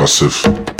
percussive.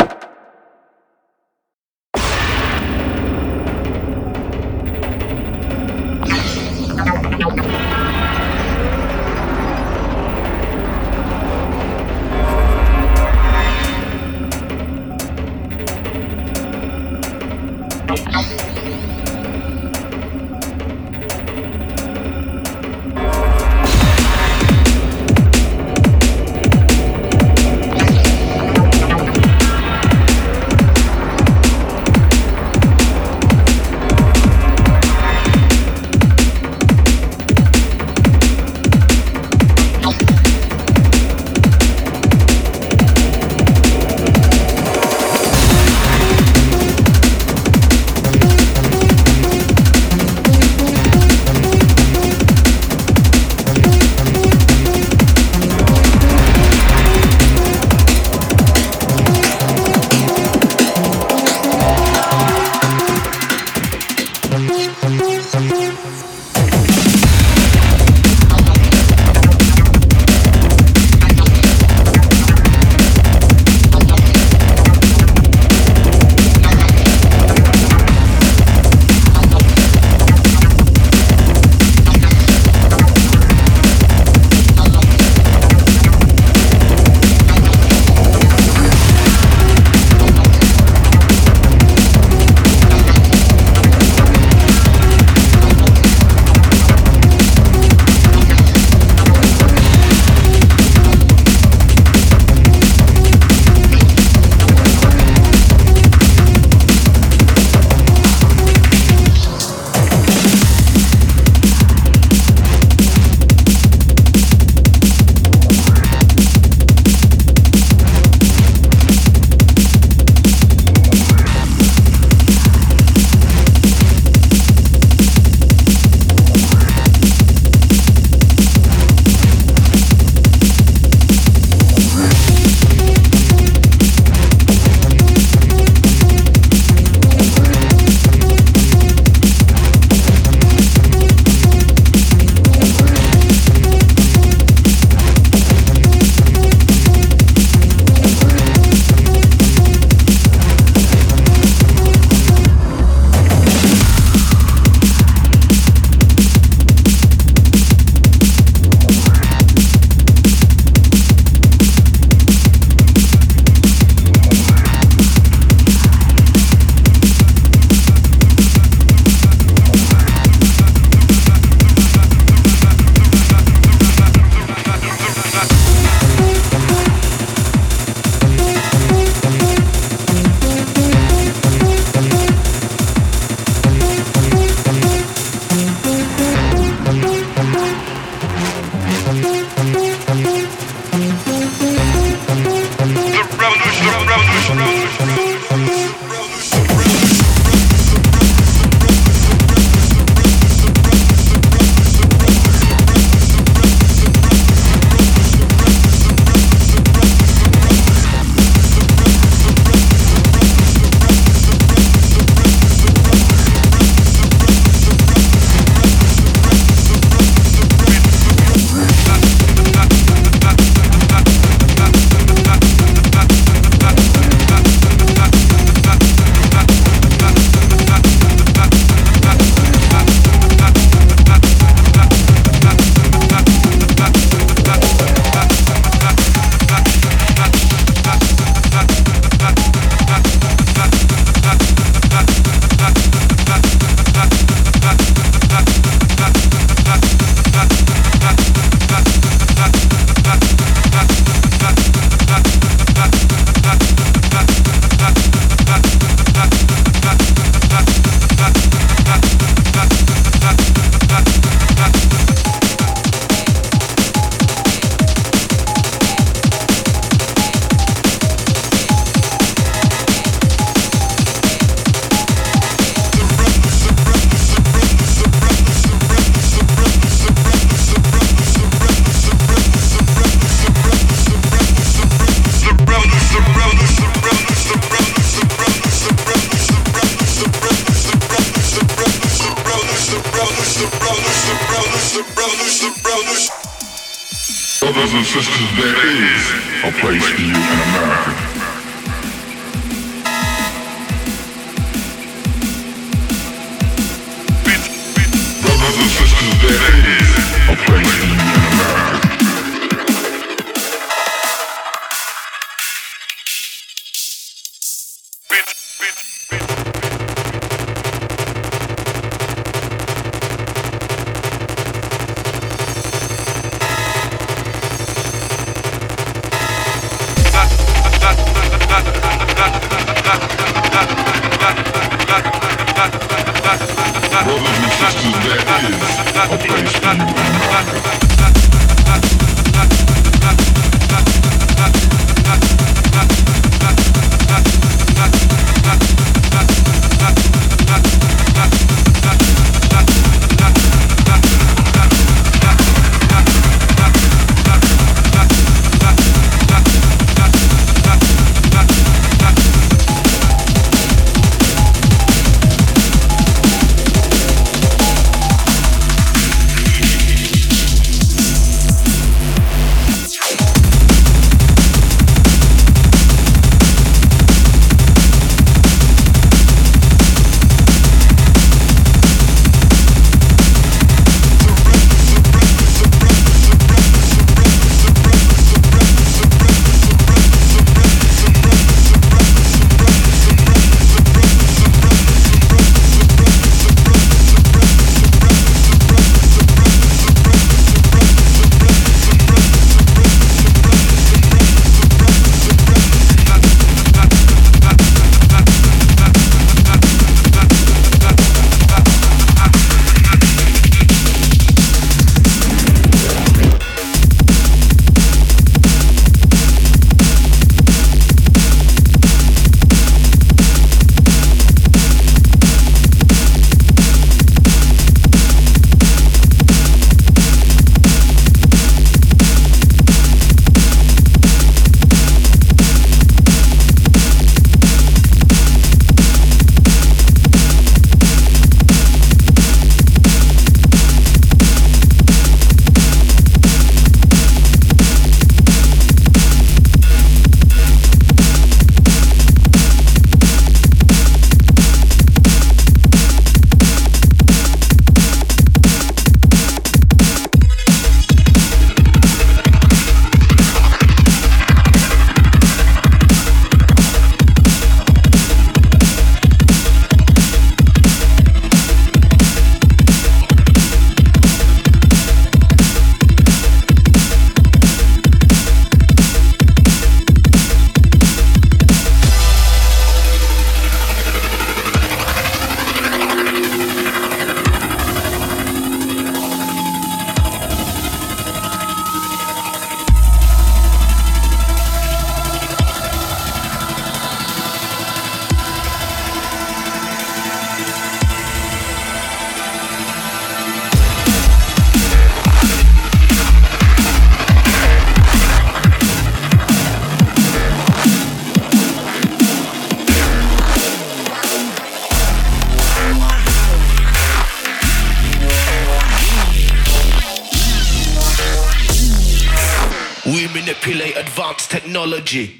Technology.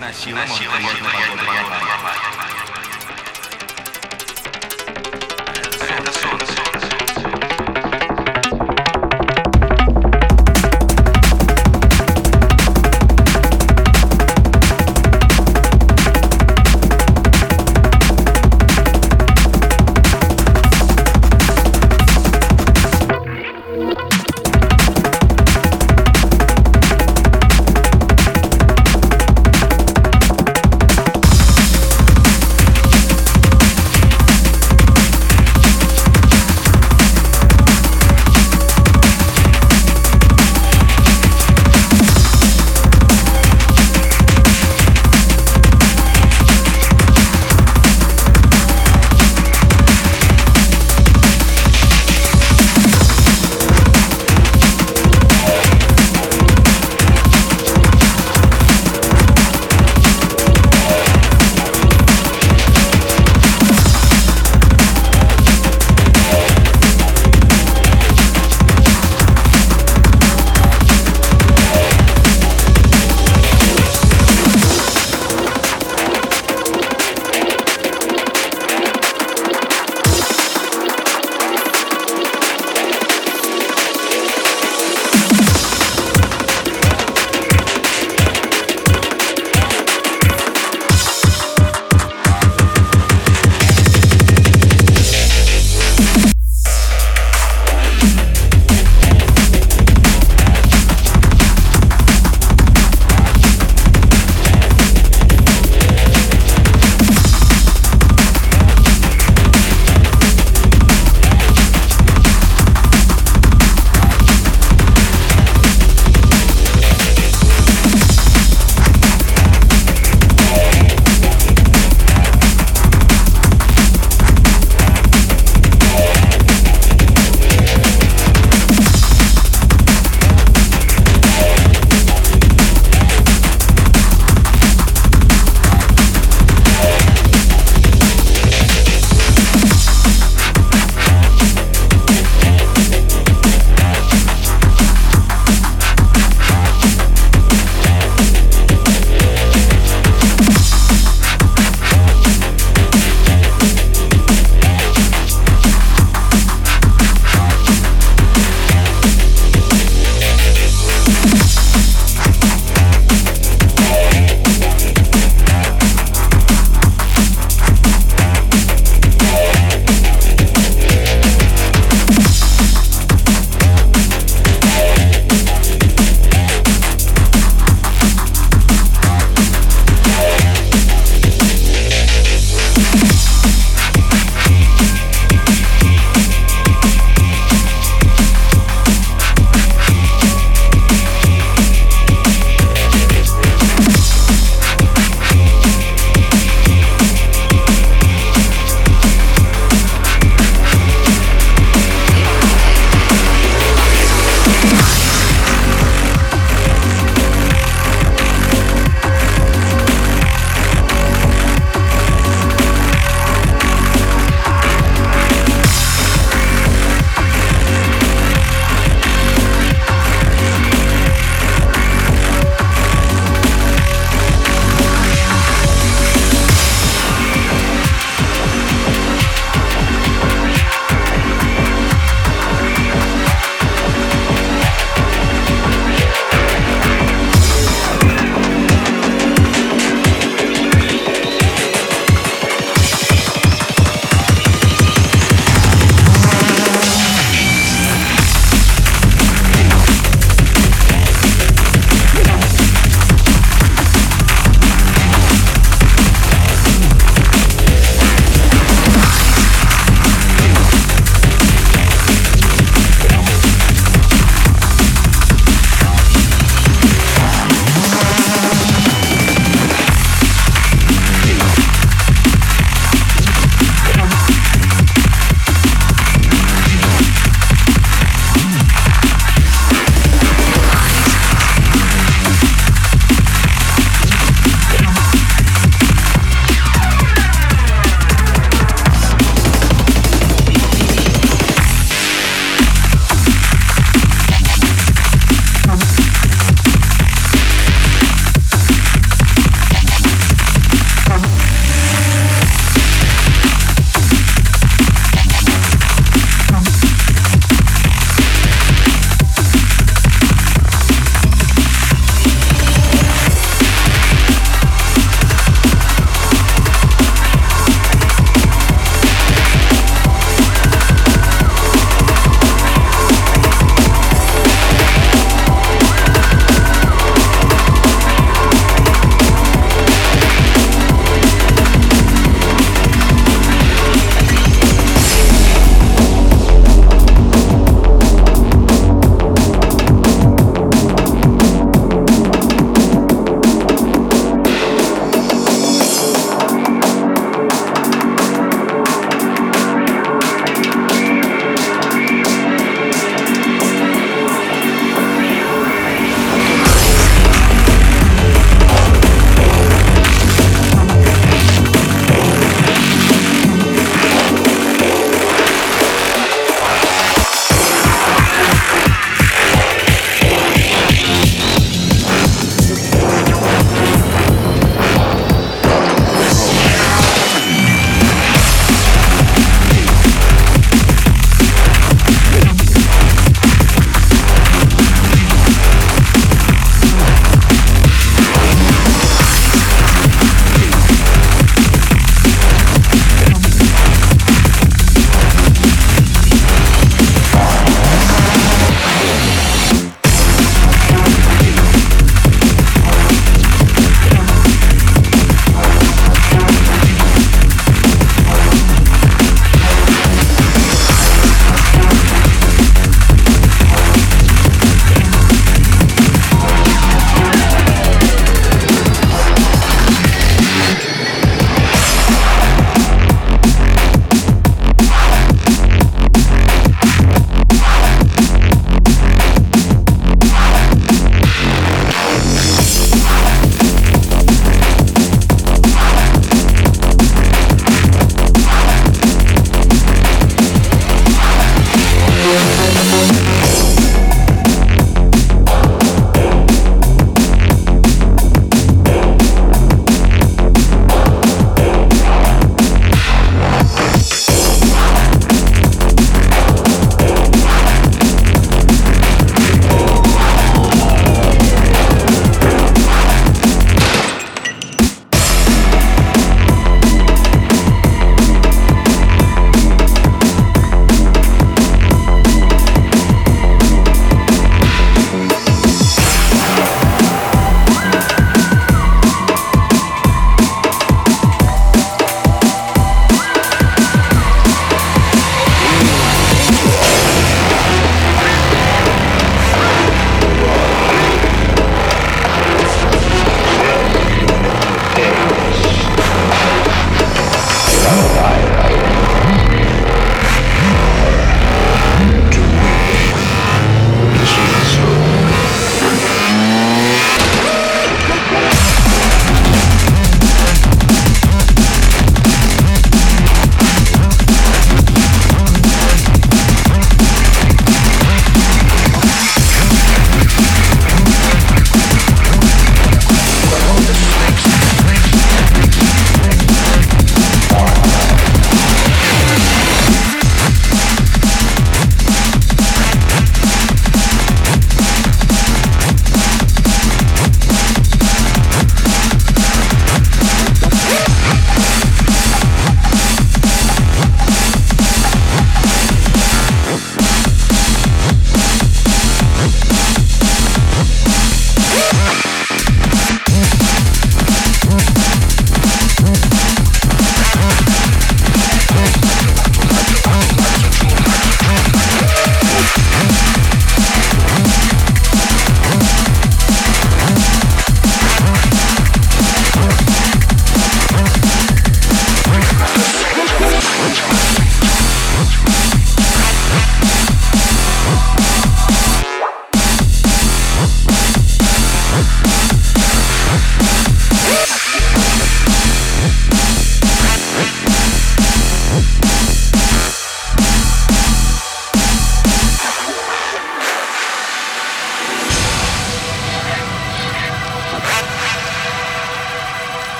Носила, носила, носила, носила, носила, носила, носила, носила, носила,